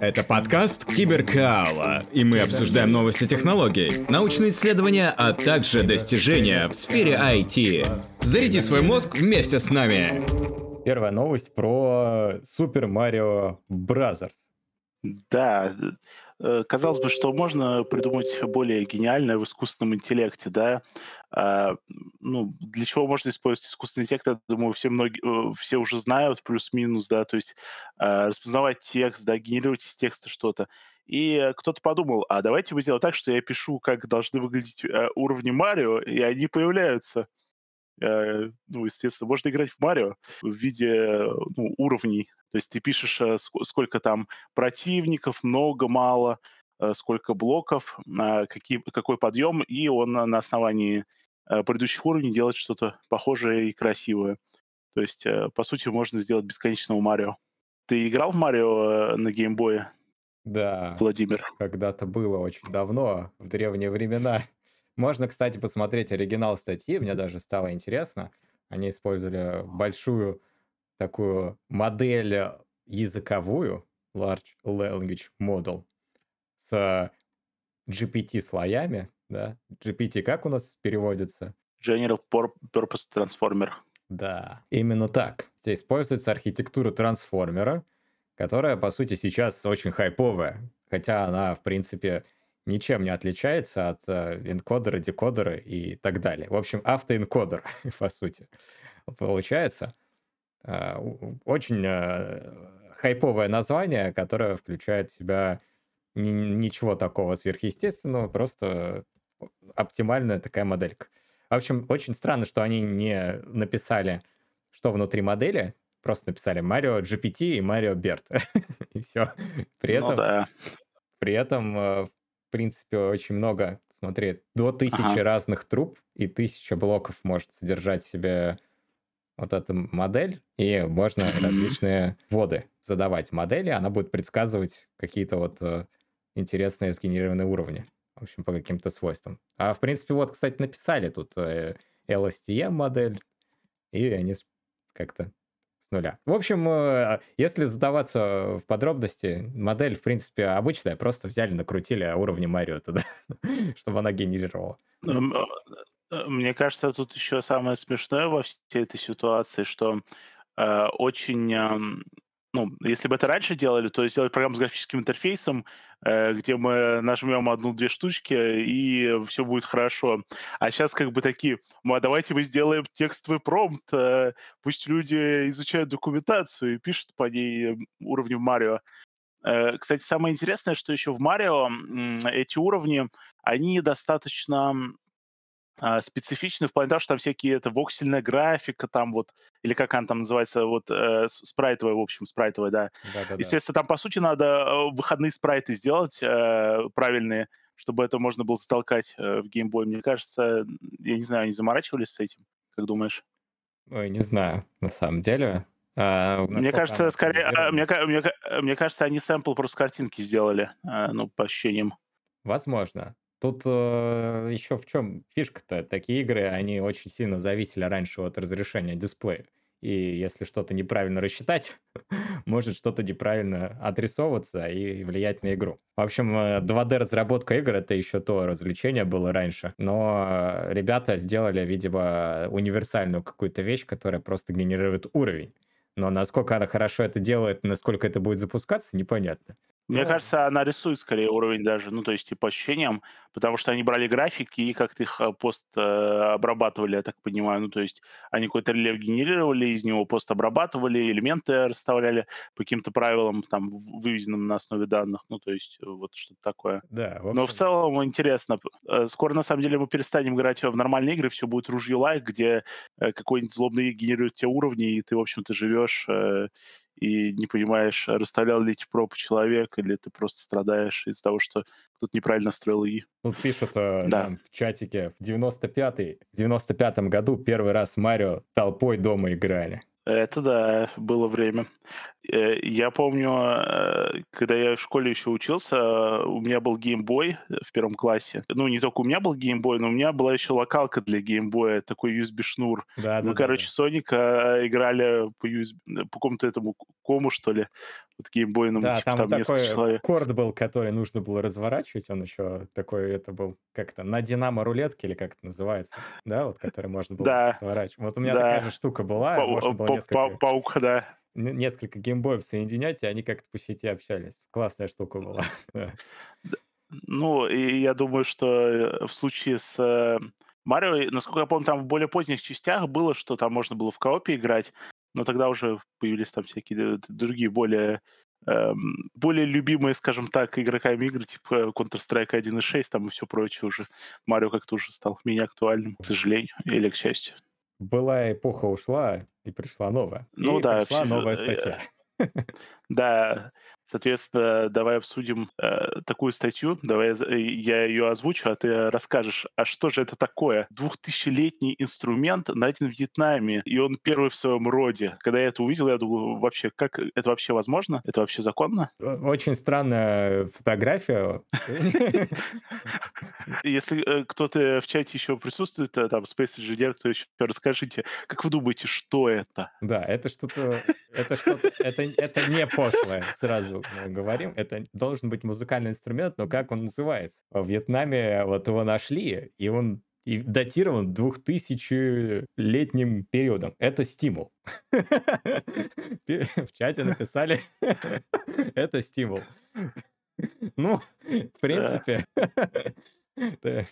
Это подкаст Киберкаала, и мы обсуждаем новости технологий, научные исследования, а также достижения в сфере IT. Заряди свой мозг вместе с нами. Первая новость про Super Mario Bros. Да, казалось бы, что можно придумать более гениальное в искусственном интеллекте, да. А, ну, для чего можно использовать искусственный интеллект, я думаю, все, многие, э, все уже знают, плюс-минус, да, то есть а, распознавать текст, да, генерировать из текста что-то. И кто-то подумал, а давайте мы сделаем так, что я пишу, как должны выглядеть э, уровни Марио, и они появляются. Э, ну, естественно, можно играть в Марио в виде ну, уровней. То есть ты пишешь, э, сколько там противников, много, мало, э, сколько блоков, какие, какой подъем, и он на основании предыдущих уровней делает что-то похожее и красивое. То есть, по сути, можно сделать бесконечного Марио. Ты играл в Марио на геймбое? Да. Владимир. Когда-то было очень давно, в древние времена. Можно, кстати, посмотреть оригинал статьи, мне даже стало интересно. Они использовали большую такую модель языковую, Large Language Model, с GPT-слоями, да? GPT как у нас переводится? General Purpose Transformer. Да, именно так. Здесь используется архитектура трансформера, которая, по сути, сейчас очень хайповая. Хотя она, в принципе, ничем не отличается от э, энкодера, декодера и так далее. В общем, автоэнкодер, по сути, получается. Э, очень э, хайповое название, которое включает в себя ничего такого сверхъестественного, просто оптимальная такая моделька. В общем, очень странно, что они не написали, что внутри модели, просто написали Mario GPT и Mario BERT. и все. При ну этом, ну, да. при этом в принципе, очень много. Смотри, до тысячи ага. разных труб и тысяча блоков может содержать в себе вот эта модель, и можно различные воды задавать модели, она будет предсказывать какие-то вот э, интересные сгенерированные уровни, в общем, по каким-то свойствам. А, в принципе, вот, кстати, написали тут э, LSTM модель, и они как-то нуля. В общем, э, если задаваться в подробности, модель, в принципе, обычная, просто взяли, накрутили уровни Марио туда, чтобы она генерировала. Э, мне кажется, тут еще самое смешное во всей этой ситуации, что э, очень ну, если бы это раньше делали, то сделать программу с графическим интерфейсом, э, где мы нажмем одну-две штучки, и все будет хорошо. А сейчас как бы такие, ну, а давайте мы сделаем текстовый промпт, э, пусть люди изучают документацию и пишут по ней уровнем Марио. Э, кстати, самое интересное, что еще в Марио эти уровни, они достаточно специфичны в плане того, что там всякие это воксельная графика, там вот, или как она там называется, вот э, спрайтовая, в общем, спрайтовая, да. Да-да-да. Естественно, там, по сути, надо э, выходные спрайты сделать э, правильные, чтобы это можно было затолкать э, в геймбой. Мне кажется, я не знаю, они заморачивались с этим, как думаешь? Ой, не знаю, на самом деле. А, мне кажется, скорее, а, мне, мне, мне кажется, они сэмпл просто картинки сделали, а, ну, по ощущениям. Возможно. Тут э, еще в чем фишка-то? Такие игры, они очень сильно зависели раньше от разрешения дисплея. И если что-то неправильно рассчитать, может что-то неправильно отрисовываться и влиять на игру. В общем, 2D-разработка э, игр — это еще то развлечение было раньше. Но ребята сделали, видимо, универсальную какую-то вещь, которая просто генерирует уровень. Но насколько она хорошо это делает, насколько это будет запускаться, непонятно. Мне кажется, она рисует скорее уровень даже, ну, то есть, типа, ощущениям, потому что они брали графики и как-то их э, пост э, обрабатывали, я так понимаю. Ну, то есть, они какой-то рельеф генерировали, из него пост обрабатывали, элементы расставляли по каким-то правилам, там, выведенным на основе данных. Ну, то есть, вот что-то такое. Да, в Но в целом интересно. Э, скоро, на самом деле, мы перестанем играть в нормальные игры, все будет ружье лайк, где какой-нибудь злобный генерирует те уровни, и ты, в общем-то, живешь и не понимаешь, расставлял ли эти пробы человек, или ты просто страдаешь из-за того, что кто-то неправильно строил ИИ. Тут пишут э, да. в чатике, в 95-й, в 95-м году первый раз Марио толпой дома играли. Это да, было время. Э, я помню, э, когда я в школе еще учился, у меня был геймбой в первом классе. Ну, не только у меня был геймбой, но у меня была еще локалка для геймбоя, такой USB-шнур. Да, Мы, да, короче, да. Соника играли по, USB, по какому-то этому кому, что ли. Вот геймбой, Да, типа там там несколько такой человек. корд был, который нужно было разворачивать. Он еще такой, это был как-то на динамо рулетке или как это называется, да, вот который можно было Да, разворачивать. Вот у меня такая же штука была, и Пау- можно было пау- несколько, пау- Паук, да. не- несколько геймбоев соединять, и они как-то по сети общались. Классная штука была. Ну, и я думаю, что э, в случае с э, Марио, насколько я помню, там в более поздних частях было, что там можно было в коопе играть, но тогда уже появились там всякие другие более эм, более любимые, скажем так, игроками игры, типа Counter-Strike 1.6 там и все прочее уже. Марио как-то уже стал менее актуальным, к сожалению, или к счастью. Была эпоха ушла, и пришла новая. Ну И да, пришла всё, новая э, статья. Да, соответственно, давай обсудим э, такую статью. Давай я, э, я ее озвучу, а ты расскажешь, а что же это такое? Двухтысячелетний инструмент найден в Вьетнаме, и он первый в своем роде. Когда я это увидел, я думал, вообще, как это вообще возможно? Это вообще законно? Очень странная фотография. Если э, кто-то в чате еще присутствует, э, там, Space Engineer, кто еще, расскажите, как вы думаете, что это? Да, это что-то, это что-то, это не пошлое, сразу мы говорим. Это должен быть музыкальный инструмент, но как он называется? В Вьетнаме вот его нашли, и он и датирован 2000-летним периодом. Это стимул. В чате написали, это стимул. Ну, в принципе, да,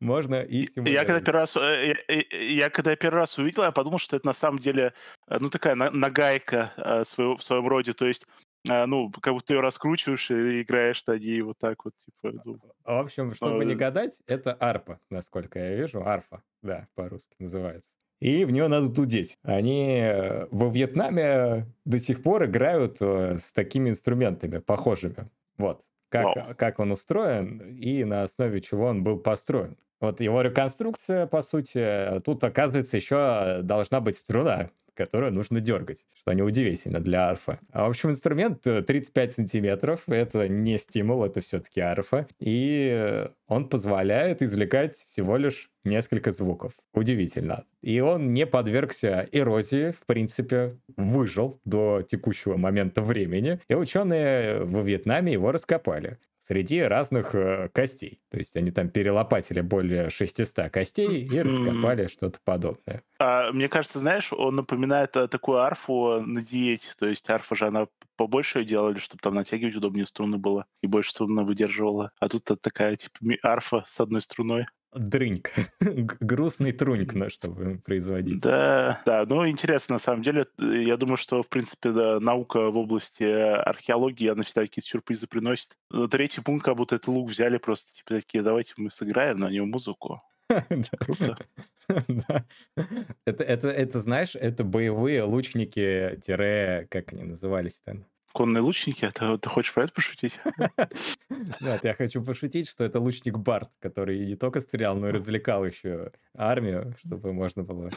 можно и Я когда первый раз, э, я, я- я когда первый раз увидел, я подумал, что это на самом деле, э, ну, такая на- нагайка э, своего- в своем роде, то есть, э, ну, как будто ее раскручиваешь и играешь на ней вот так вот, типа, ну, В общем, чтобы не э, гадать, это арпа, насколько я вижу. Арфа, да, по-русски называется. И в нее надо дудеть. Они э, во Вьетнаме до сих пор играют э, с такими инструментами, похожими. Вот. Как, вау. как он устроен и на основе чего он был построен. Вот его реконструкция, по сути, э, тут, оказывается, еще должна быть струна, которую нужно дергать, что неудивительно для арфа. А, в общем, инструмент э, 35 сантиметров, это не стимул, это все-таки арфа, и э, он позволяет извлекать всего лишь несколько звуков. Удивительно. И он не подвергся эрозии, в принципе, выжил до текущего момента времени, и ученые во Вьетнаме его раскопали среди разных э, костей. То есть они там перелопатили более 600 костей и раскопали что-то подобное. А, мне кажется, знаешь, он напоминает э, такую арфу на диете, то есть арфа же она побольше её делали, чтобы там натягивать удобнее струны было, и больше струны выдерживала. А тут такая, типа, арфа с одной струной. Дрыньк. Грустный труньк, на чтобы производить. Да, да, ну интересно, на самом деле, э, я думаю, что, в принципе, да, наука в области э, археологии, она всегда какие-то сюрпризы приносит. Но третий пункт, как будто это лук взяли просто, типа, такие, давайте мы сыграем на нем музыку. Да. Круто. Да. Это, это, это, знаешь, это боевые лучники, тире, как они назывались там? Конные лучники, ты, ты хочешь про это пошутить? Нет, я хочу пошутить, что это лучник Барт, который не только стрелял, но и развлекал еще армию, чтобы можно было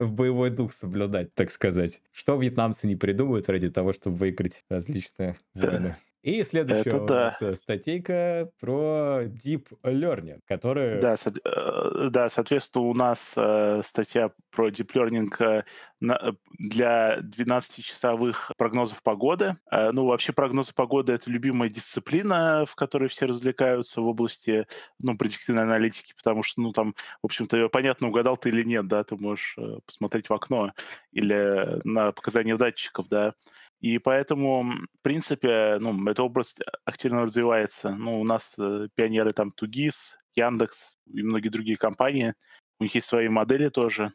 в боевой дух соблюдать, так сказать. Что вьетнамцы не придумают ради того, чтобы выиграть различные Да. войны. И следующая Это у нас э, статейка про Deep Learning, который... Да, со- э, да, соответственно, у нас э, статья про Deep Learning э, на- для 12-часовых прогнозов погоды. Э, ну, вообще прогнозы погоды — это любимая дисциплина, в которой все развлекаются в области ну, предиктивной аналитики, потому что, ну, там, в общем-то, понятно, угадал ты или нет, да, ты можешь посмотреть в окно или на показания датчиков, да. И поэтому, в принципе, ну, эта область активно развивается. Ну, у нас э, пионеры там Тугис, Яндекс и многие другие компании. У них есть свои модели тоже.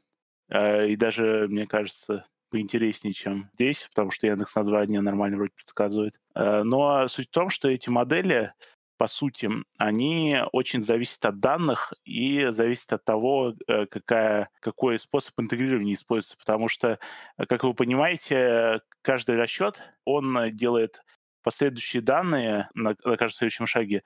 Э, И даже, мне кажется, поинтереснее, чем здесь, потому что Яндекс на два дня нормально вроде предсказывает. Э, Но суть в том, что эти модели, по сути, они очень зависят от данных и зависят от того, э, какая, какой способ интегрирования используется. Потому что, э, как вы понимаете, каждый расчет, он э, делает последующие данные на, на каждом следующем шаге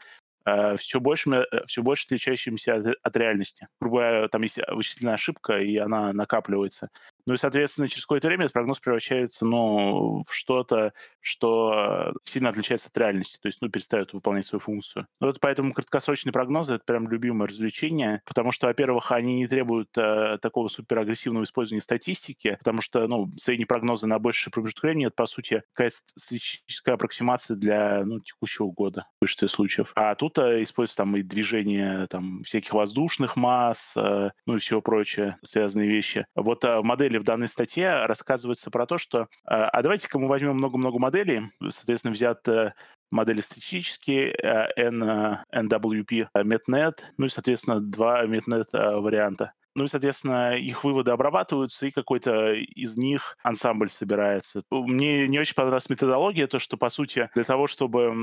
все, большими, все больше отличающимися от, от реальности. Грубо говоря, там есть вычислительная ошибка, и она накапливается. Ну и, соответственно, через какое-то время этот прогноз превращается, ну, в что-то, что сильно отличается от реальности, то есть, ну, перестает выполнять свою функцию. Ну, вот поэтому краткосрочные прогнозы — это прям любимое развлечение, потому что, во-первых, они не требуют э, такого суперагрессивного использования статистики, потому что, ну, средние прогнозы на больший промежуток времени — это, по сути, какая-то статистическая аппроксимация для, ну, текущего года в большинстве случаев. А тут э, используется там и движение там всяких воздушных масс, э, ну и всего прочее, связанные вещи. Вот э, модели в данной статье рассказывается про то, что... Э, а давайте-ка мы возьмем много-много моделей, соответственно, взят э, модели статистические, э, N, э, NWP, MetNet, ну и, соответственно, два MetNet варианта. Ну и, соответственно, их выводы обрабатываются, и какой-то из них ансамбль собирается. Мне не очень понравилась методология, то, что, по сути, для того, чтобы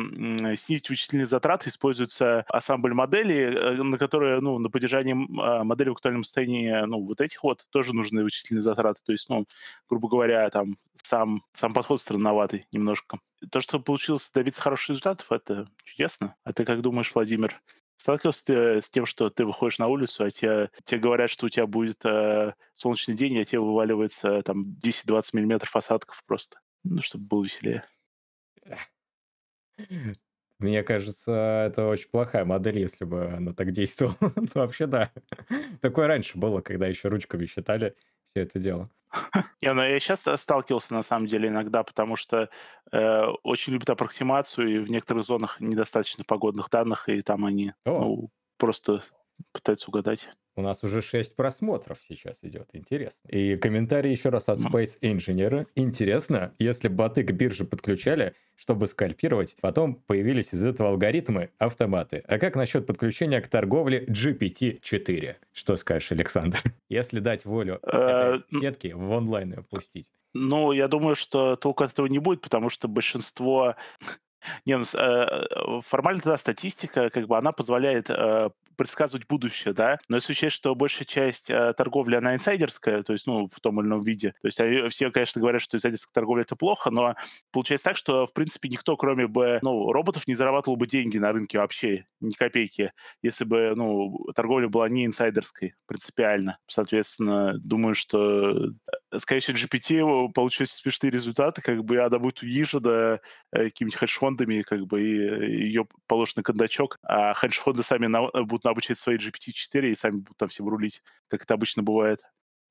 снизить вычислительные затраты, используется ансамбль моделей, э, на которые, ну, на поддержание а, модели в актуальном состоянии, ну, вот этих вот тоже нужны вычислительные затраты. То есть, ну, грубо говоря, там сам, сам подход странноватый немножко. То, что получилось добиться хороших результатов, это чудесно. А ты как думаешь, Владимир? Сталкивался ты с тем, что ты выходишь на улицу, а тебе, тебе говорят, что у тебя будет э, солнечный день, а тебе вываливается там 10-20 миллиметров осадков просто, ну, чтобы было веселее. Мне кажется, это очень плохая модель, если бы она так действовала. Ну, вообще, да. Такое раньше было, когда еще ручками считали все это дело. Не, ну я сейчас сталкивался на самом деле иногда, потому что э, очень любят аппроксимацию, и в некоторых зонах недостаточно погодных данных, и там они ну, просто пытаются угадать. У нас уже 6 просмотров сейчас идет. Интересно. И комментарий еще раз от Space Engineer. Интересно, если боты к бирже подключали, чтобы скальпировать, потом появились из этого алгоритмы автоматы. А как насчет подключения к торговле GPT-4? Что скажешь, Александр? Если дать волю э, сетки в онлайн опустить. Ну, я думаю, что толку от этого не будет, потому что большинство не, ну, э, формально, да, статистика, как бы, она позволяет э, предсказывать будущее, да, но если учесть, что большая часть э, торговли, она инсайдерская, то есть, ну, в том или ином виде, то есть все, конечно, говорят, что инсайдерская торговля — это плохо, но получается так, что, в принципе, никто, кроме бы, ну, роботов, не зарабатывал бы деньги на рынке вообще, ни копейки, если бы, ну, торговля была не инсайдерской принципиально. Соответственно, думаю, что, э, скорее всего, GPT получились смешные результаты, как бы она будет уижена э, какими-нибудь хедж-фондами, как бы, и ее положен на кондачок, а хедж-фонды сами на, будут обучать свои GPT-4 и сами будут там всем рулить, как это обычно бывает.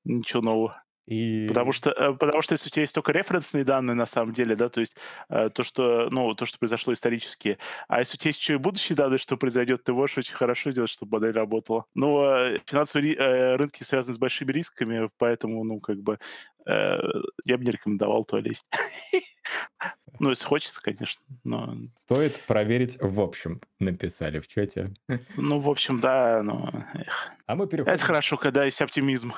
Ничего нового. И... Потому что, э, потому что если у тебя есть только референсные данные на самом деле, да, то есть э, то, что, ну, то, что произошло исторически, а если у тебя есть еще и будущие данные, что произойдет, ты можешь очень хорошо сделать, чтобы модель работала. Но э, финансовые рынки связаны с большими рисками, поэтому, ну, как бы, я бы не рекомендовал туда лезть. Ну, если хочется, конечно. Но... Стоит проверить в общем, написали в чате. Ну, в общем, да, но... А мы переходим... Это хорошо, когда есть оптимизм.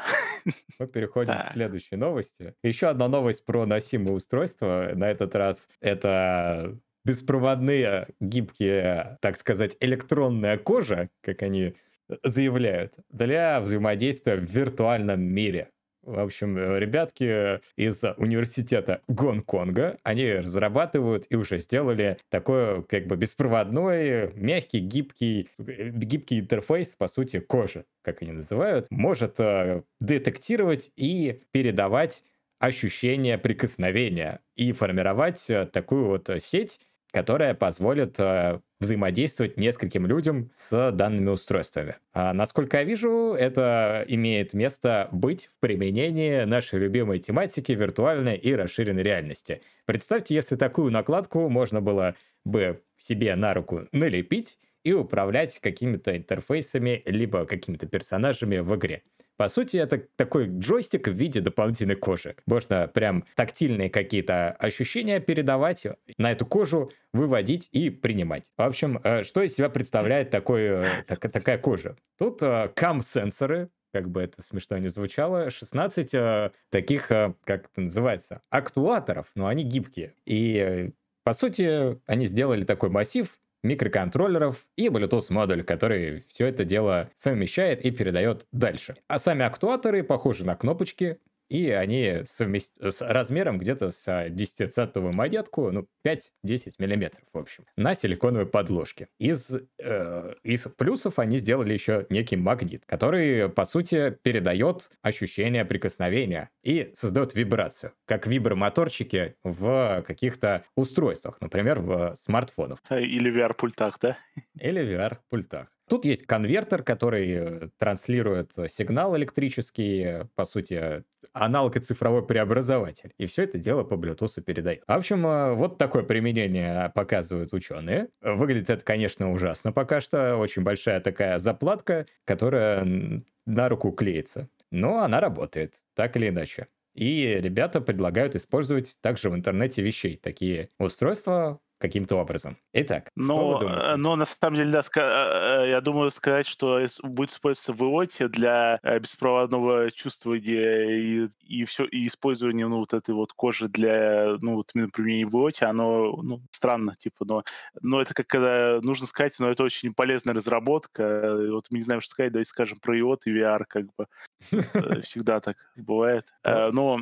Мы переходим да. к следующей новости. Еще одна новость про носимые устройства. На этот раз это беспроводные, гибкие, так сказать, электронная кожа, как они заявляют, для взаимодействия в виртуальном мире. В общем, э, ребятки из университета Гонконга, они разрабатывают и уже сделали такой как бы беспроводной, мягкий, гибкий, э, гибкий интерфейс, по сути, кожи, как они называют, может э, детектировать и передавать ощущение прикосновения и формировать такую вот сеть, которая позволит э, взаимодействовать нескольким людям с данными устройствами. А насколько я вижу, это имеет место быть в применении нашей любимой тематики виртуальной и расширенной реальности. Представьте, если такую накладку можно было бы себе на руку налепить и управлять какими-то интерфейсами, либо какими-то персонажами в игре. По сути, это такой джойстик в виде дополнительной кожи. Можно прям тактильные какие-то ощущения передавать, на эту кожу выводить и принимать. В общем, э, что из себя представляет такой, э, так, такая кожа? Тут э, кам-сенсоры, как бы это смешно не звучало, 16 э, таких, э, как это называется, актуаторов, но они гибкие. И, э, по сути, они сделали такой массив, микроконтроллеров и Bluetooth модуль, который все это дело совмещает и передает дальше. А сами актуаторы похожи на кнопочки, и они совмест... с размером где-то с 10-центовую монетку, ну, 5-10 миллиметров, в общем, на силиконовой подложке. Из, э, из плюсов они сделали еще некий магнит, который, по сути, передает ощущение прикосновения и создает вибрацию, как вибромоторчики в каких-то устройствах, например, в смартфонах. Или VR-пультах, да? Или VR-пультах. Тут есть конвертер, который транслирует сигнал электрический, по сути, аналог и цифровой преобразователь. И все это дело по Bluetooth передает. В общем, э, вот такое применение показывают ученые. Выглядит это, конечно, ужасно пока что. Очень большая такая заплатка, которая на руку клеится. Но она работает, так или иначе. И ребята предлагают использовать также в интернете вещей такие устройства, каким-то образом. Итак, но, что вы думаете? Э, но на самом деле, да, э, э, я думаю сказать, что будет использоваться в IoT для беспроводного чувствования и, и все, и использования ну, вот этой вот кожи для, ну, вот именно применения в IoT, оно ну, странно, типа, но, но это как когда нужно сказать, но это очень полезная разработка. Вот мы не знаем, что сказать, давайте скажем про IoT и VR, как бы. Всегда так бывает. Но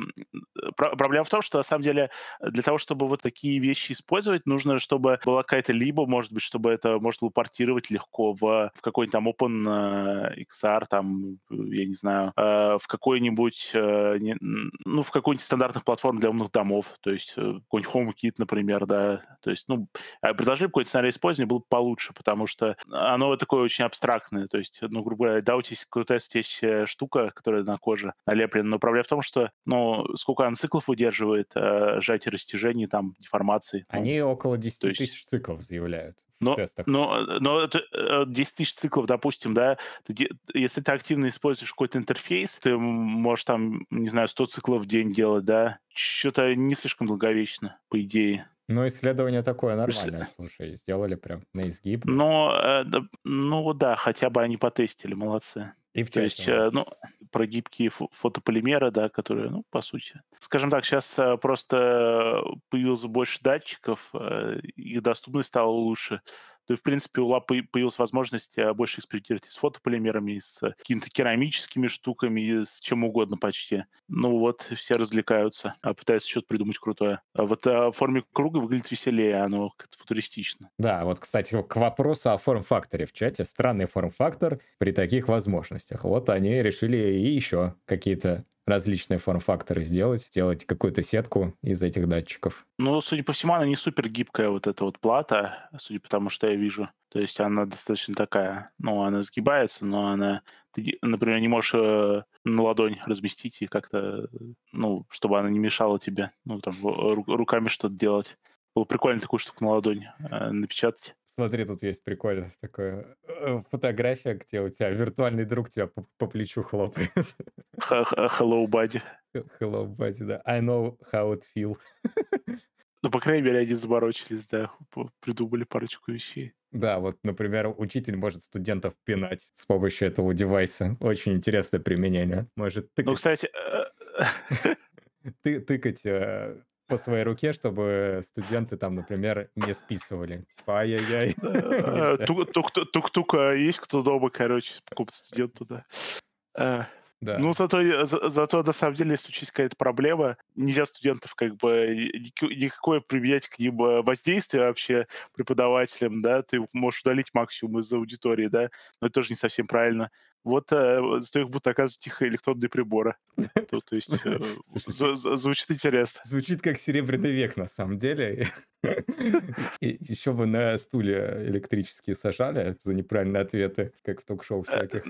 проблема в том, что на самом деле для того, чтобы вот такие вещи использовать, нужно нужно, чтобы была какая-то либо, может быть, чтобы это можно было портировать легко в, в какой-нибудь там Open э, XR, там, я не знаю, э, в какой-нибудь, э, ну, в какой-нибудь стандартных платформ для умных домов, то есть какой-нибудь HomeKit, например, да, то есть, ну, а предложили какой-то сценарий использования было бы получше, потому что оно такое очень абстрактное, то есть, ну, грубо говоря, да, у тебя есть крутая светящая штука, которая на коже налеплена, но проблема в том, что, ну, сколько она циклов удерживает, э, сжатие растяжений, там, деформации. Они ну, около 10 есть... тысяч циклов заявляют. Но, в тестах. но, но это 10 э, тысяч циклов, допустим, да, ты, если ты активно используешь какой-то интерфейс, ты можешь там, не знаю, 100 циклов в день делать, да, что-то не слишком долговечно, по идее. Ну, исследование такое нормальное, слушай, сделали прям на изгиб. Но, э, ну да, хотя бы они потестили, молодцы. И в То есть, э, ну, про гибкие фотополимеры, да, которые, ну, по сути. Скажем так, сейчас э, просто появилось больше датчиков, э, их доступность стала лучше то, в принципе, у лап появилась возможность э, больше экспериментировать с фотополимерами, с какими-то керамическими штуками, с чем угодно почти. Ну вот, все развлекаются, а пытаются что-то придумать крутое. А вот а, в форме круга выглядит веселее, оно как-то футуристично. Да, вот, кстати, к вопросу о форм-факторе в чате. Странный форм-фактор при таких возможностях. Вот они решили и еще какие-то различные форм-факторы сделать, сделать какую-то сетку из этих датчиков. Ну, судя по всему, она не супер гибкая, вот эта вот плата, судя по тому, что я вижу. То есть она достаточно такая, ну, она сгибается, но она, ты, например, не можешь э, на ладонь разместить и как-то, ну, чтобы она не мешала тебе, ну, там, руками что-то делать. Было прикольно такую штуку на ладонь э, напечатать. Смотри, тут есть прикольно такая э, фотография, где у тебя виртуальный друг тебя по, по плечу хлопает. Hello, buddy. Hello, buddy, да. I know how it feel. Ну, по крайней мере, они заморочились, да, придумали парочку вещей. Да, вот, например, учитель может студентов пинать с помощью этого девайса. Очень интересное применение. Может ну, тыкать... Ну, кстати... Э, ты, тыкать э, по своей руке, чтобы студенты там, например, не списывали. Типа, ай-яй-яй. Э, тук-тук а есть кто дома, короче, покупать студенту, да. Э, да. Ну, зато, за, зато, на самом деле, если учесть какая-то проблема, нельзя студентов как бы никакое применять к ним э, воздействие вообще преподавателям, да, ты можешь удалить максимум из аудитории, да, но это тоже не совсем правильно вот э, зато их будут оказывать их электронные приборы. То, то есть э, звучит интересно. Звучит как серебряный век на самом деле. Еще бы на стуле электрические сажали за неправильные ответы, как в ток-шоу э, всяких.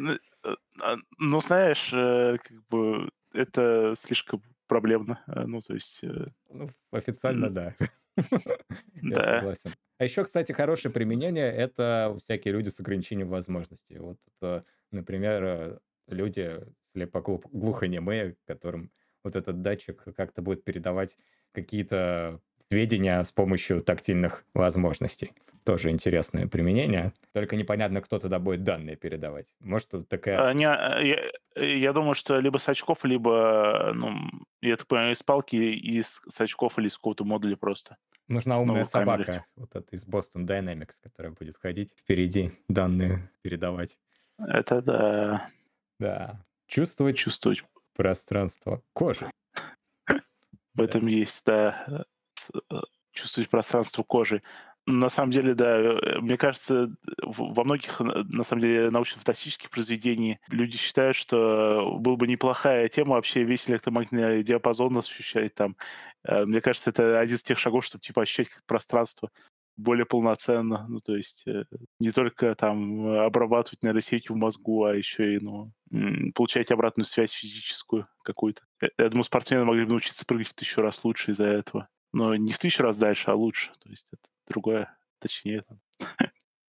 Ну, знаешь, э, как бы это слишком проблемно. Э, ну, то есть... Ну, официально, да. Я согласен. А еще, кстати, хорошее применение — это всякие люди с ограничением возможностей. Вот это Например, э, люди слепоглухонемые, которым вот этот датчик как-то будет передавать какие-то сведения с помощью тактильных возможностей. Тоже интересное применение. Только непонятно, кто туда будет данные передавать. Может, тут такая... А, не, а, я, я думаю, что либо с очков, либо, ну, я так понимаю, из палки, из с очков или из какого-то модуля просто. Нужна умная собака, вот это из Boston Dynamics, которая будет ходить впереди, данные передавать. Это да. Да. Чувствовать Чувствовать. пространство кожи. В этом есть, да, чувствовать пространство кожи. На самом деле, да, э, мне кажется, во многих, на самом деле, научно-фантастических произведениях люди считают, что была бы неплохая тема вообще весь электромагнитный диапазон ощущать там. Э, мне кажется, это один из тех шагов, чтобы типа ощущать как пространство более полноценно. Ну, то есть э, не только там обрабатывать нейросети в мозгу, а еще и, ну, получать обратную связь физическую какую-то. Я думаю, спортсмены могли бы научиться прыгать в тысячу раз лучше из-за этого. Но не в тысячу раз дальше, а лучше. То есть это другое, точнее.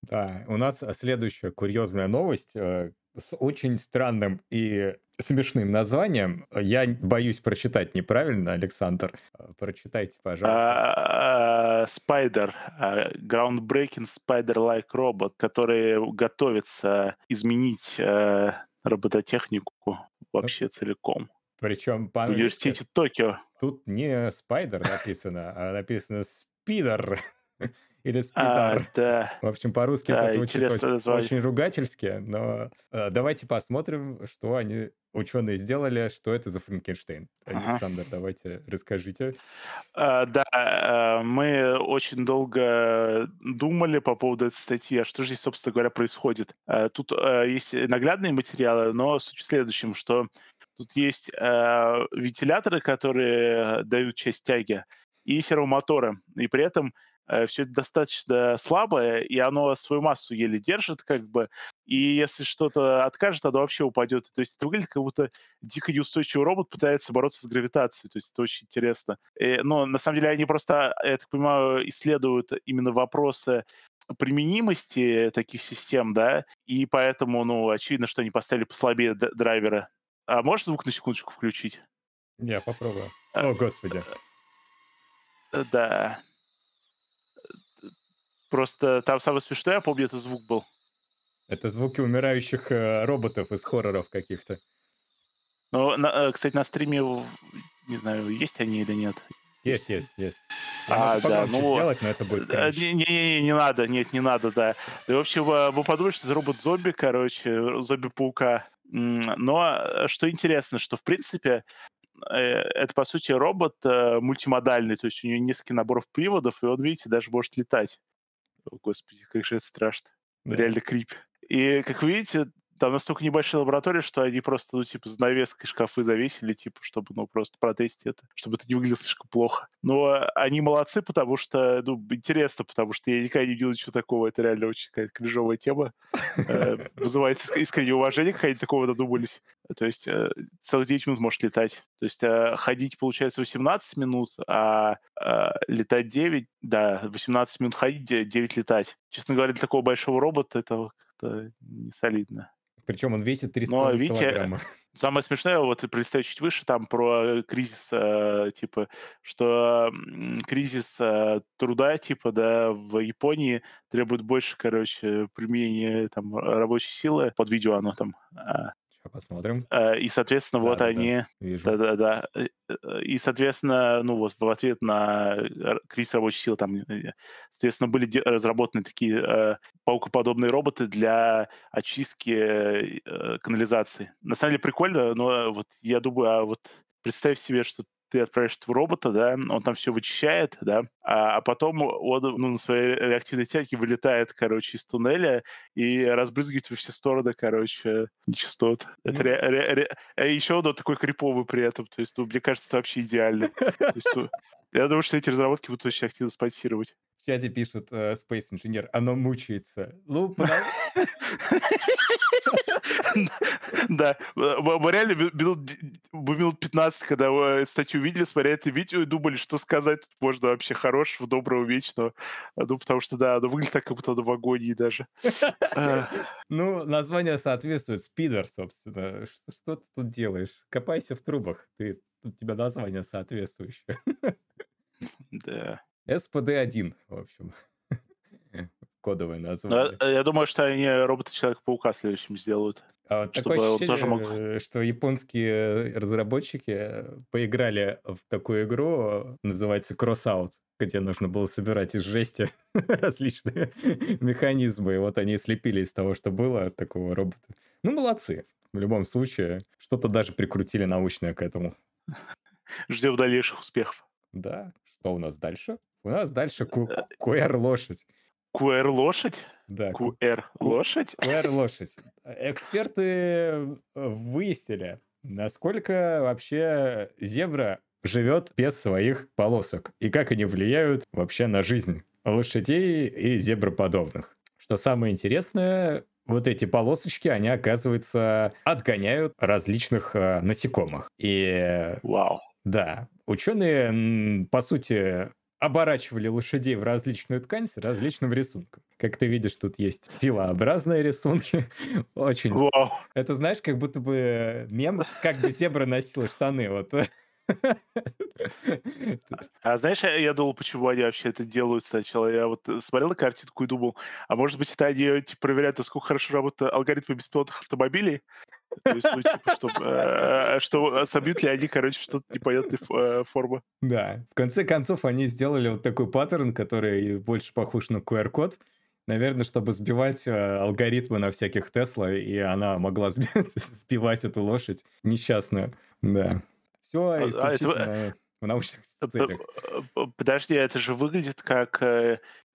Да, у нас следующая курьезная новость э, с очень странным и смешным названием. Я боюсь прочитать неправильно, Александр. Э, прочитайте, пожалуйста. Spider, а, groundbreaking Spider-like робот, который готовится изменить э, робототехнику вообще целиком. Причем в университете Токио. Тут не Spider написано, а написано Спидер. Или А, спидар. да, В общем, по-русски да, это звучит очень, название. очень ругательски, но э, давайте посмотрим, что они, ученые, сделали, что это за Франкенштейн. Ага. Александр, давайте расскажите. А, Да, а, мы очень долго думали по поводу этой статьи, а что же здесь, собственно говоря, происходит. А, Тут а, есть наглядные материалы, но суть в следующем, что тут есть а, вентиляторы, которые дают часть тяги, и сервомоторы. И при этом все это достаточно слабое, и оно свою массу еле держит, как бы. И если что-то откажет, оно вообще упадет. То есть это выглядит, как будто дико неустойчивый робот пытается бороться с гравитацией. То есть это очень интересно. И, но на самом деле они просто, я так понимаю, исследуют именно вопросы применимости таких систем, да, и поэтому, ну, очевидно, что они поставили послабее драйвера. А можешь звук на секундочку включить? Я попробую. О, господи. Э, Да. Просто там самое смешное, я помню, это звук был. Это звуки умирающих э, роботов из хорроров каких-то. Ну, на- э, кстати, на стриме, не знаю, есть они или нет. Есть, есть, есть. Я А, да, ну, сделать, но это будет Э, кринж. Не-не-не, не надо, нет, не надо, да. И, в общем, вы подумали, что это робот-зомби, короче, зомби-паука. Но э, что интересно, что, в принципе, э, это, по сути, робот э, мультимодальный, то есть у него несколько наборов приводов, и он, видите, даже может летать. О, господи, как же это страшно. Да. Реально крип. И, как вы видите, там настолько небольшая лаборатория, что они просто, ну, типа, занавеской шкафы завесили, типа, чтобы, ну, просто протестить это, чтобы это не выглядело слишком плохо. Но они молодцы, потому что, ну, интересно, потому что я никогда не видел ничего такого. Это реально очень какая-то кринжовая тема. Э, Вызывает иск- искреннее уважение, как они такого додумались. То есть э, целых 9 минут может летать. То есть э, ходить, получается, 18 минут, а летать 9, да, 18 минут ходить, 9 летать. Честно говоря, для такого большого робота это как-то не солидно. Причем он весит 3,5 Но, видите, килограмма. Самое смешное, вот пролистаю чуть выше, там про э, кризис, э, типа, что кризис э, труда, типа, да, в Японии требует больше, короче, применения там рабочей силы. Под видео оно там. а, Сейчас посмотрим. э, И, соответственно, вот Да-да-да. они... Да-да-да. Э, э, И, соответственно, ну вот в ответ на кризис рабочей силы там, соответственно, были разработаны такие э, паукоподобные роботы для очистки э, канализации. На самом деле прикольно, но вот я думаю, а вот представь себе, что ты отправляешь этого робота, да, он там все вычищает, да, а, а потом он ну, на своей реактивной тяге вылетает, короче, из туннеля и разбрызгивает во все стороны, короче, нечистот. Это ре- ре- ре- а еще он такой криповый при этом, то есть, ну, мне кажется, это вообще идеально. Ну, я думаю, что эти разработки будут очень активно спонсировать. В чате пишут э, Space Engineer, оно мучается. Ну, потому- Да, э, мы мы реально ми- минут д- мы минут 15, когда э, статью видели, смотрели это видео и думали, что сказать тут можно вообще хорошего, доброго, вечного. А, Ну, потому что, да, оно выглядит так, как будто оно в агонии даже. Э, ну, название соответствует. Спидер, собственно. Что, что ты тут делаешь? Копайся в трубах. Ты, у тебя название соответствующее. Да. СПД-1, в общем. Кодовое Но название. я- я думаю, что они робота Человека-паука следующим сделают. А такое ощущение, тоже мог- э, что японские разработчики э, поиграли в такую игру, э, называется Crossout, где нужно было собирать из жести различные механизмы. И вот они слепили из того, что было от такого робота. Ну, молодцы. В любом случае, что-то даже прикрутили научное к этому. Ждем дальнейших успехов. Да, что у нас дальше? У нас дальше QR-лошадь. QR-лошадь? Да. QR-лошадь? QR-лошадь. Эксперты э, выяснили, насколько вообще зебра живет без своих полосок и как они влияют вообще на жизнь лошадей и зеброподобных. Что самое интересное, вот эти полосочки, они, оказывается, отгоняют различных э, насекомых. И... Вау. Да. Ученые, по сути, оборачивали лошадей в различную ткань с различным рисунком. Как ты видишь, тут есть пилообразные рисунки. Очень. Вау. Это знаешь, как будто бы мем, как бы зебра носила штаны. Вот А знаешь, я, думал, почему они вообще это делают сначала. Я вот э, смотрел на картинку и думал, а может быть, это они типа, проверяют, насколько хорошо работают алгоритмы беспилотных автомобилей? Есть, ну, типа, чтобы, э, что собьют ли они, короче, что-то непонятной э, формы. Да, в конце концов они сделали вот такой паттерн, который больше похож на QR-код, Наверное, чтобы сбивать алгоритмы на всяких Тесла, и она могла сбивать эту лошадь несчастную. Да. Все а, исключительно а это... в научных целях. Подожди, это же выглядит как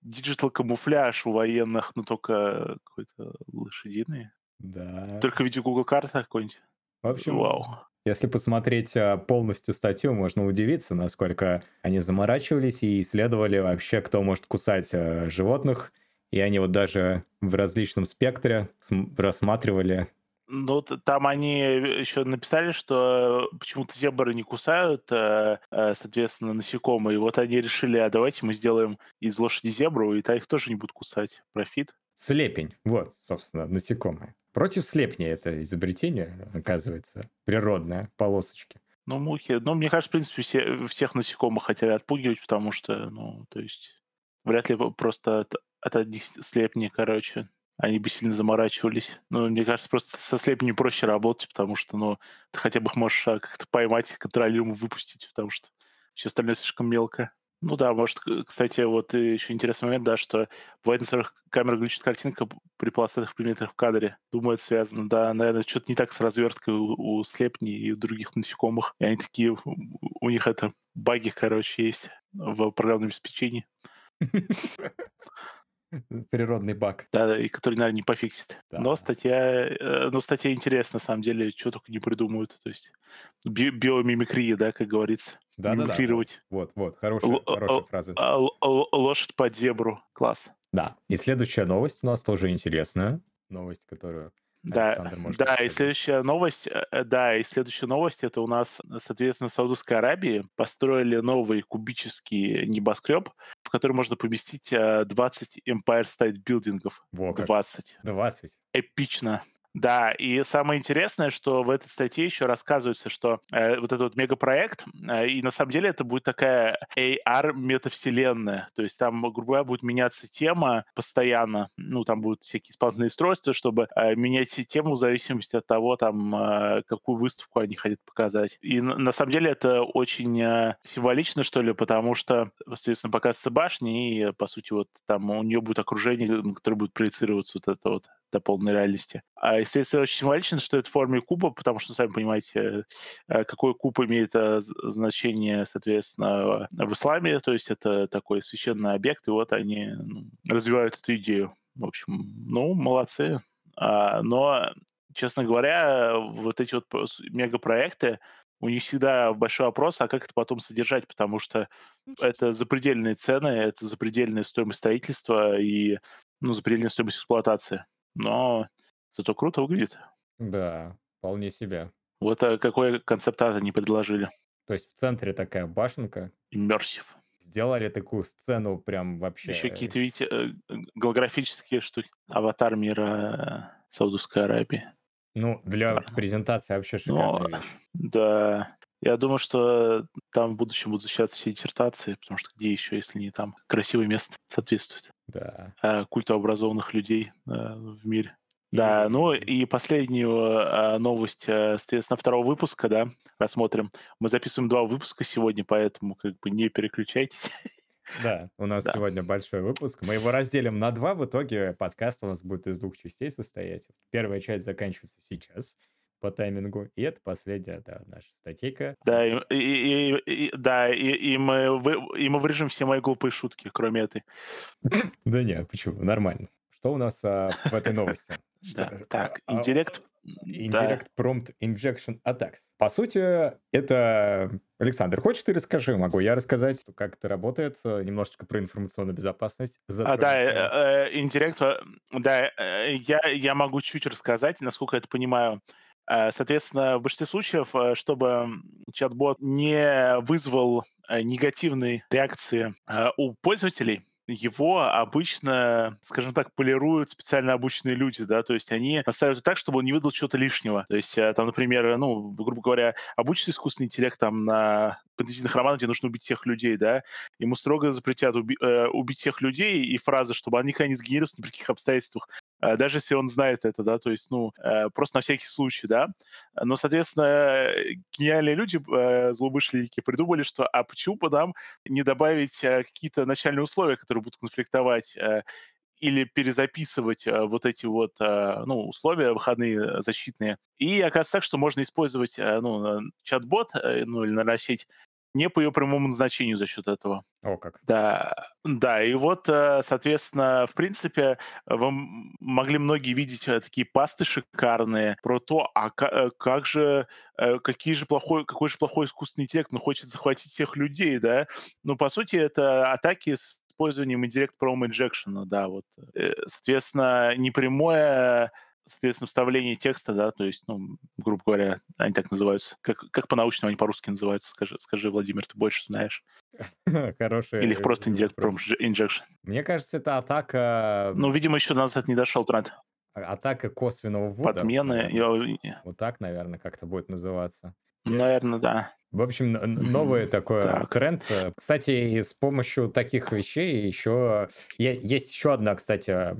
digital камуфляж у военных, но только какой-то лошадиный. Да. Только в виде Google карта какой-нибудь. В общем, Вау. если посмотреть полностью статью, можно удивиться, насколько они заморачивались и исследовали вообще, кто может кусать животных. И они вот даже в различном спектре рассматривали ну, там они еще написали, что почему-то зебры не кусают, э, э, соответственно, насекомые. И вот они решили, а давайте мы сделаем из лошади зебру, и та их тоже не будут кусать. Профит. Слепень. Вот, собственно, насекомые. Против слепня это изобретение, оказывается, природное, полосочки. Ну, мухи. Ну, мне кажется, в принципе, все, всех насекомых хотели отпугивать, потому что, ну, то есть, вряд ли просто от, от одних слепней, короче, они бы сильно заморачивались. Ну, мне кажется, просто со слепнью проще работать, потому что, ну, ты хотя бы их можешь а, как-то поймать, контролируемо выпустить, потому что все остальное слишком мелко. Ну да, может, кстати, вот еще интересный момент, да, что бывает на старых камерах глючит картинка при полосатых предметах в кадре. Думаю, это связано. Да, наверное, что-то не так с разверткой у, у слепней и у других насекомых. И они такие, у них это баги, короче, есть в программном обеспечении. Природный баг. Да, и который, наверное, не пофиксит. Да. Но статья, э, но статья интересна, на самом деле, что только не придумают. То есть би биомимикрия, да, как говорится. Да, Мимикрировать. Да, да. Вот, вот, хорошая, Л- хорошая фраза. А, лошадь под зебру. Класс. Да. И следующая новость у нас тоже интересная. Новость, которую да, да, и следующая новость, э, э, да, и следующая новость, это у нас, соответственно, в Саудовской Аравии построили новый кубический небоскреб, в который можно поместить 20 э, Empire State билдингов. Во 20. 20. Эпично. Да, и самое интересное, что в этой статье еще рассказывается, что э, вот этот вот мегапроект, э, и на самом деле это будет такая AR-метавселенная, то есть там, грубо говоря, будет меняться тема постоянно, ну, там будут всякие исполнительные устройства, чтобы э, менять тему в зависимости от того, там, э, какую выставку они хотят показать. И на, на самом деле это очень э, символично, что ли, потому что, соответственно, показывается башня, и, по сути, вот там у нее будет окружение, на которое будет проецироваться вот это вот до полной реальности. А, естественно, очень символично, что это в форме куба, потому что, сами понимаете, э, какой куб имеет э, значение, соответственно, в исламе, то есть это такой священный объект, и вот они ну, развивают эту идею. В общем, ну, молодцы. А, но, честно говоря, вот эти вот мегапроекты, у них всегда большой вопрос, а как это потом содержать, потому что это запредельные цены, это запредельная стоимость строительства и ну, запредельная стоимость эксплуатации но зато круто выглядит. Да, вполне себе. Вот а какой концепт-арт они предложили? То есть в центре такая башенка. Immersive. Сделали такую сцену прям вообще... Еще какие-то, видите, э, голографические штуки. Аватар мира Саудовской Аравии. Ну, для да. презентации вообще шикарная Но, вещь. Да. Я думаю, что там в будущем будут защищаться все диссертации, потому что где еще, если не там, красивое место соответствует. Да. Э, культу образованных людей э, в мире. Да, ну и последнюю э, новость, соответственно, второго выпуска, да, рассмотрим. Мы записываем два выпуска сегодня, поэтому как бы не переключайтесь. Да, у нас да. сегодня большой выпуск. Мы его разделим на два. В итоге подкаст у нас будет из двух частей состоять. Первая часть заканчивается сейчас. По таймингу. И это последняя, да, наша статейка. Да, и, и, и, да, и, и, мы вы, и мы вырежем все мои глупые шутки, кроме этой. Да нет, почему? Нормально. Что у нас а, в этой новости? Да, так, а, интеллект... Indirect Prompt Injection Attacks. По сути, это... Александр, хочешь ты расскажи? Могу я рассказать, как это работает? Немножечко про информационную безопасность. А, да. Э, да, э, я, я могу чуть рассказать, насколько я это понимаю. Э, соответственно, в большинстве случаев, чтобы чат-бот не вызвал негативной реакции у пользователей, его обычно, скажем так, полируют специально обученные люди, да, то есть они настраивают так, чтобы он не выдал чего-то лишнего. То есть э, там, например, ну, грубо говоря, обучится искусственный интеллект там на фэнтезийных романах, где нужно убить всех людей, да, ему строго запретят уби- э, убить всех людей и фразы, чтобы они никогда не сгенерировались ни при каких обстоятельствах. Э, даже если он знает это, да, то есть, ну, э, просто на всякий случай, да. Но, соответственно, гениальные люди, э, злоумышленники, придумали, что а почему бы нам не добавить какие-то начальные условия, которые будут конфликтовать или перезаписывать вот эти вот ну, условия выходные защитные. И оказывается так, что можно использовать ну, чат-бот ну, или наносить не по ее прямому назначению за счет этого. О, как. Да, да, и вот, э, соответственно, в принципе, вы могли многие видеть э, такие пасты шикарные про то, а э, как же, какие же плохой, какой же плохой искусственный интеллект, ну, хочет захватить всех людей, да? Ну, по сути, это атаки с использованием Indirect Prom Injection, да, вот. Соответственно, непрямое соответственно, вставление текста, да, то есть, ну, грубо говоря, они так называются. Как, как по-научному они по-русски называются? Скажи, скажи, Владимир, ты больше знаешь. Хороший. Или их просто injection. Мне кажется, это атака... Ну, видимо, еще назад не дошел тренд. А, атака косвенного ввода. Подмены. Вот так, наверное, как-то будет называться. Наверное, да. В общем, новый такой так. тренд. Кстати, с помощью таких вещей еще есть еще одна, кстати,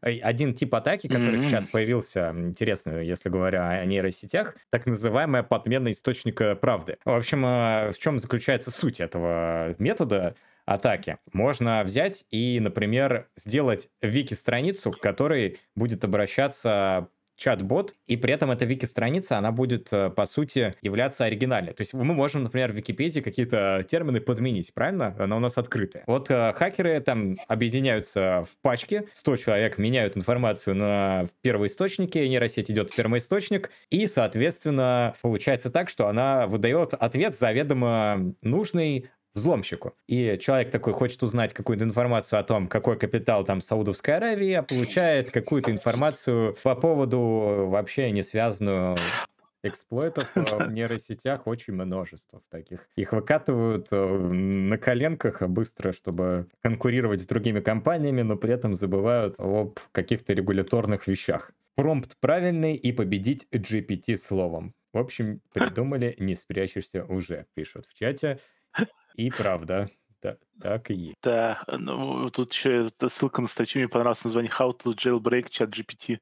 один тип атаки, который mm-hmm. сейчас появился, интересно, если говоря о нейросетях, так называемая подмена источника правды. В общем, а, в чем заключается суть этого метода? атаки. Можно взять и, например, сделать вики-страницу, к которой будет обращаться чат-бот, и при этом эта вики-страница, она будет, э, по сути, являться оригинальной. То есть мы можем, например, в Википедии какие-то термины подменить, правильно? Она у нас открытая. Вот э, хакеры там объединяются в пачке, 100 человек меняют информацию на первоисточнике, нейросеть идет в первоисточник, и, соответственно, получается так, что она выдает ответ заведомо нужный взломщику. И человек такой хочет узнать какую-то информацию о том, какой капитал там Саудовской Аравии, а получает какую-то информацию по поводу вообще не связанную эксплойтов в нейросетях очень множество таких. Их выкатывают э, на коленках быстро, чтобы конкурировать с другими компаниями, но при этом забывают об каких-то регуляторных вещах. Промпт правильный и победить GPT словом. В общем, придумали, не спрячешься уже, пишут в чате. И правда, да, так и есть. Да, ну, тут еще ссылка на статью, мне понравилось название «How to jailbreak ChatGPT».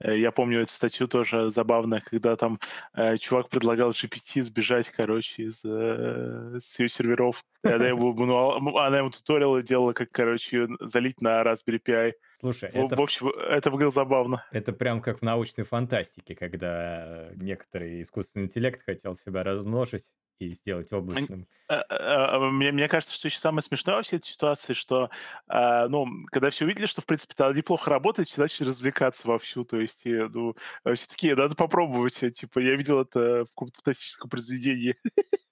Э, я помню эту статью тоже забавно, когда там э, чувак предлагал GPT сбежать, короче, из, э, с ее серверов. Она ему, ну, она ему туториалы делала, как, короче, залить на Raspberry Pi. Слушай, в, это... В общем, это выглядело забавно. Это прям как в научной фантастике, когда некоторый искусственный интеллект хотел себя размножить и сделать облачным. А, а, а, мне, мне кажется, что еще самое смешное во всей этой ситуации, что, ну, когда все увидели, что, в принципе, это неплохо работает, все начали развлекаться вовсю, то есть, ну, все такие, надо попробовать, э, типа, я видел это в каком-то фантастическом произведении.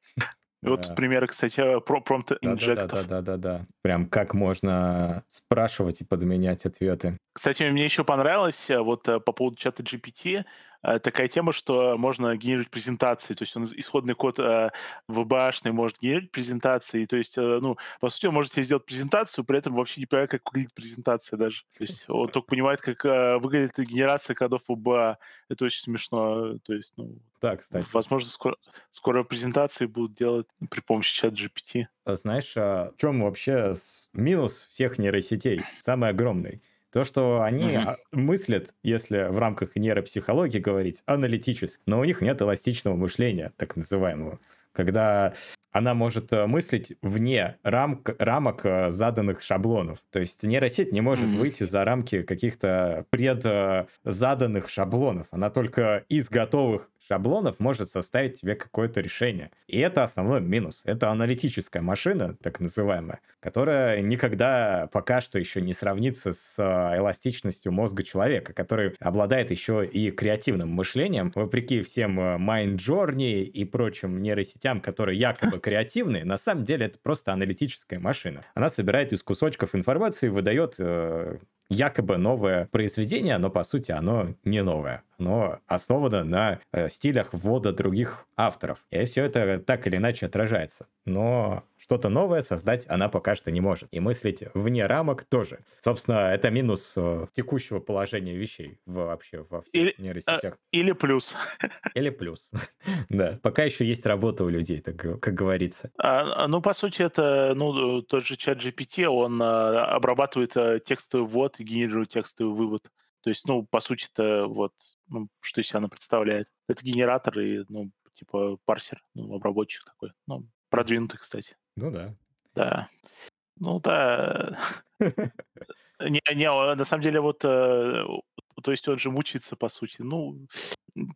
Вот примеры, кстати, про промпт инжектов. Да-да-да-да-да. Прям как можно спрашивать и подменять ответы. Кстати, мне еще понравилось э, вот э, по поводу чата GPT, Э, такая тема, что можно генерировать презентации, то есть он исходный код э, VBA-шный может генерировать презентации, то есть, э, ну, по сути, он может себе сделать презентацию, при этом вообще не понимает, как выглядит презентация даже. То есть он только понимает, как э, выглядит генерация кодов VBA. Это очень смешно. То есть, ну, да, кстати. Возможно, скоро, скоро презентации будут делать при помощи чат GPT. Знаешь, а в чем вообще минус всех нейросетей? Самый огромный – то, что они uh-huh. мыслят, если в рамках нейропсихологии говорить, аналитически, но у них нет эластичного мышления, так называемого. Когда она может э, мыслить вне рамк, рамок э, заданных шаблонов. То есть нейросеть не может mm-hmm. выйти за рамки каких-то предзаданных шаблонов. Она только из готовых шаблонов может составить тебе какое-то решение. И это основной минус. Это аналитическая машина, так называемая, которая никогда пока что еще не сравнится с э, эластичностью мозга человека, который обладает еще и креативным мышлением, вопреки всем э, Mind Journey и прочим нейросетям, которые якобы креативные, на самом деле это просто аналитическая машина. Она собирает из кусочков информацию и выдает э, якобы новое произведение, но по сути оно не новое. Оно основано на э, стилях ввода других авторов. И все это так или иначе отражается. Но что-то новое создать она пока что не может. И мыслить вне рамок тоже. Собственно, это минус э, текущего положения вещей вообще во всех или, а, нейросетях. Э, или плюс. Или плюс. да, пока еще есть работа у людей, так, как говорится. А, а, ну, по сути, это ну, тот же чат GPT, он а, обрабатывает а, текстовый ввод и генерирует текстовый вывод. То есть, ну, по сути, это вот, ну, что из себя она представляет. Это генератор и, ну, типа парсер, ну, обработчик такой. Ну, продвинутый, кстати. Ну да. Да. Ну да. Не, не, на самом деле вот, э, то есть он же мучается, по сути. Ну,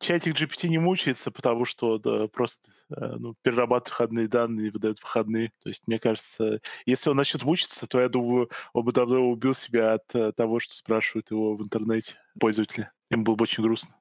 чатик GPT не мучается, потому что да, просто э, ну, перерабатывает входные данные и выдает входные. То есть, мне кажется, если он начнет мучиться, то я думаю, он бы давно убил себя от э, того, что спрашивают его в интернете пользователи. Им было бы очень грустно.